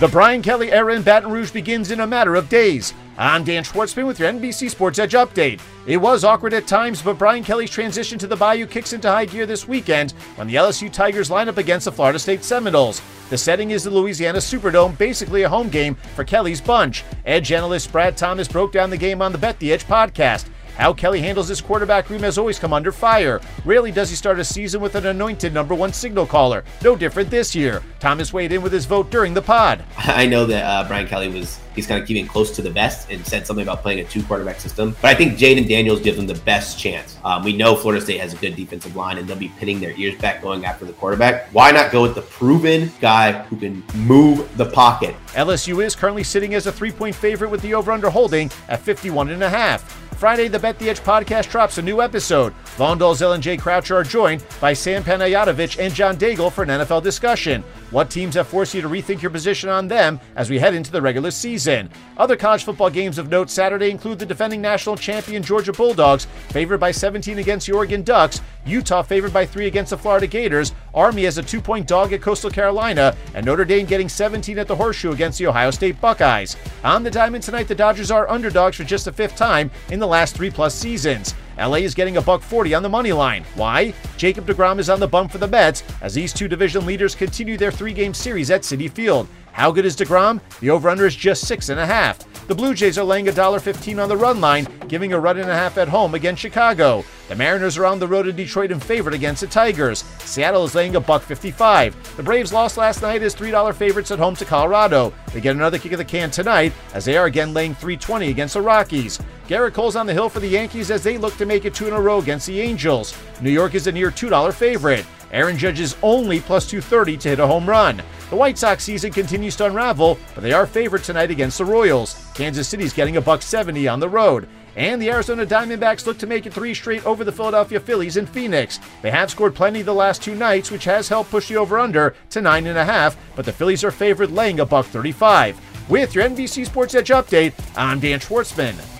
The Brian Kelly era in Baton Rouge begins in a matter of days. I'm Dan Schwartzman with your NBC Sports Edge update. It was awkward at times, but Brian Kelly's transition to the Bayou kicks into high gear this weekend when the LSU Tigers line up against the Florida State Seminoles. The setting is the Louisiana Superdome, basically a home game for Kelly's bunch. Edge analyst Brad Thomas broke down the game on the Bet the Edge podcast. How Kelly handles his quarterback room has always come under fire. Rarely does he start a season with an anointed number one signal caller. No different this year. Thomas weighed in with his vote during the pod. I know that uh, Brian Kelly was he's kind of keeping close to the best and said something about playing a two quarterback system. But I think Jayden Daniels gives them the best chance. Um, we know Florida State has a good defensive line and they'll be pinning their ears back going after the quarterback. Why not go with the proven guy who can move the pocket? LSU is currently sitting as a three point favorite with the over under holding at 51 and a half. Friday, the Bet the Edge podcast drops a new episode. And Jay Croucher are joined by Sam Panayotovich and John Daigle for an NFL discussion. What teams have forced you to rethink your position on them as we head into the regular season? Other college football games of note Saturday include the defending national champion Georgia Bulldogs, favored by 17 against the Oregon Ducks, Utah favored by 3 against the Florida Gators, Army as a two point dog at Coastal Carolina, and Notre Dame getting 17 at the Horseshoe against the Ohio State Buckeyes. On the diamond tonight, the Dodgers are underdogs for just the fifth time in the last three plus seasons. LA is getting a buck 40 on the money line. Why? Jacob DeGrom is on the bump for the Mets as these two division leaders continue their three-game series at Citi Field. How good is DeGrom? The over-under is just six and a half. The Blue Jays are laying $1.15 on the run line, giving a run and a half at home against Chicago. The Mariners are on the road in Detroit and favored against the Tigers. Seattle is laying a buck 55. The Braves lost last night as $3 favorites at home to Colorado. They get another kick of the can tonight as they are again laying 320 against the Rockies. Gerrit Cole's on the hill for the Yankees as they look to make it two in a row against the Angels. New York is a near $2 favorite. Aaron Judge is only plus 230 to hit a home run. The White Sox season continues to unravel, but they are favored tonight against the Royals. Kansas City's getting a buck 70 on the road. And the Arizona Diamondbacks look to make it three straight over the Philadelphia Phillies in Phoenix. They have scored plenty the last two nights, which has helped push the over-under to nine and a half, but the Phillies are favored laying a buck 35. With your NBC Sports Edge update, I'm Dan Schwartzman.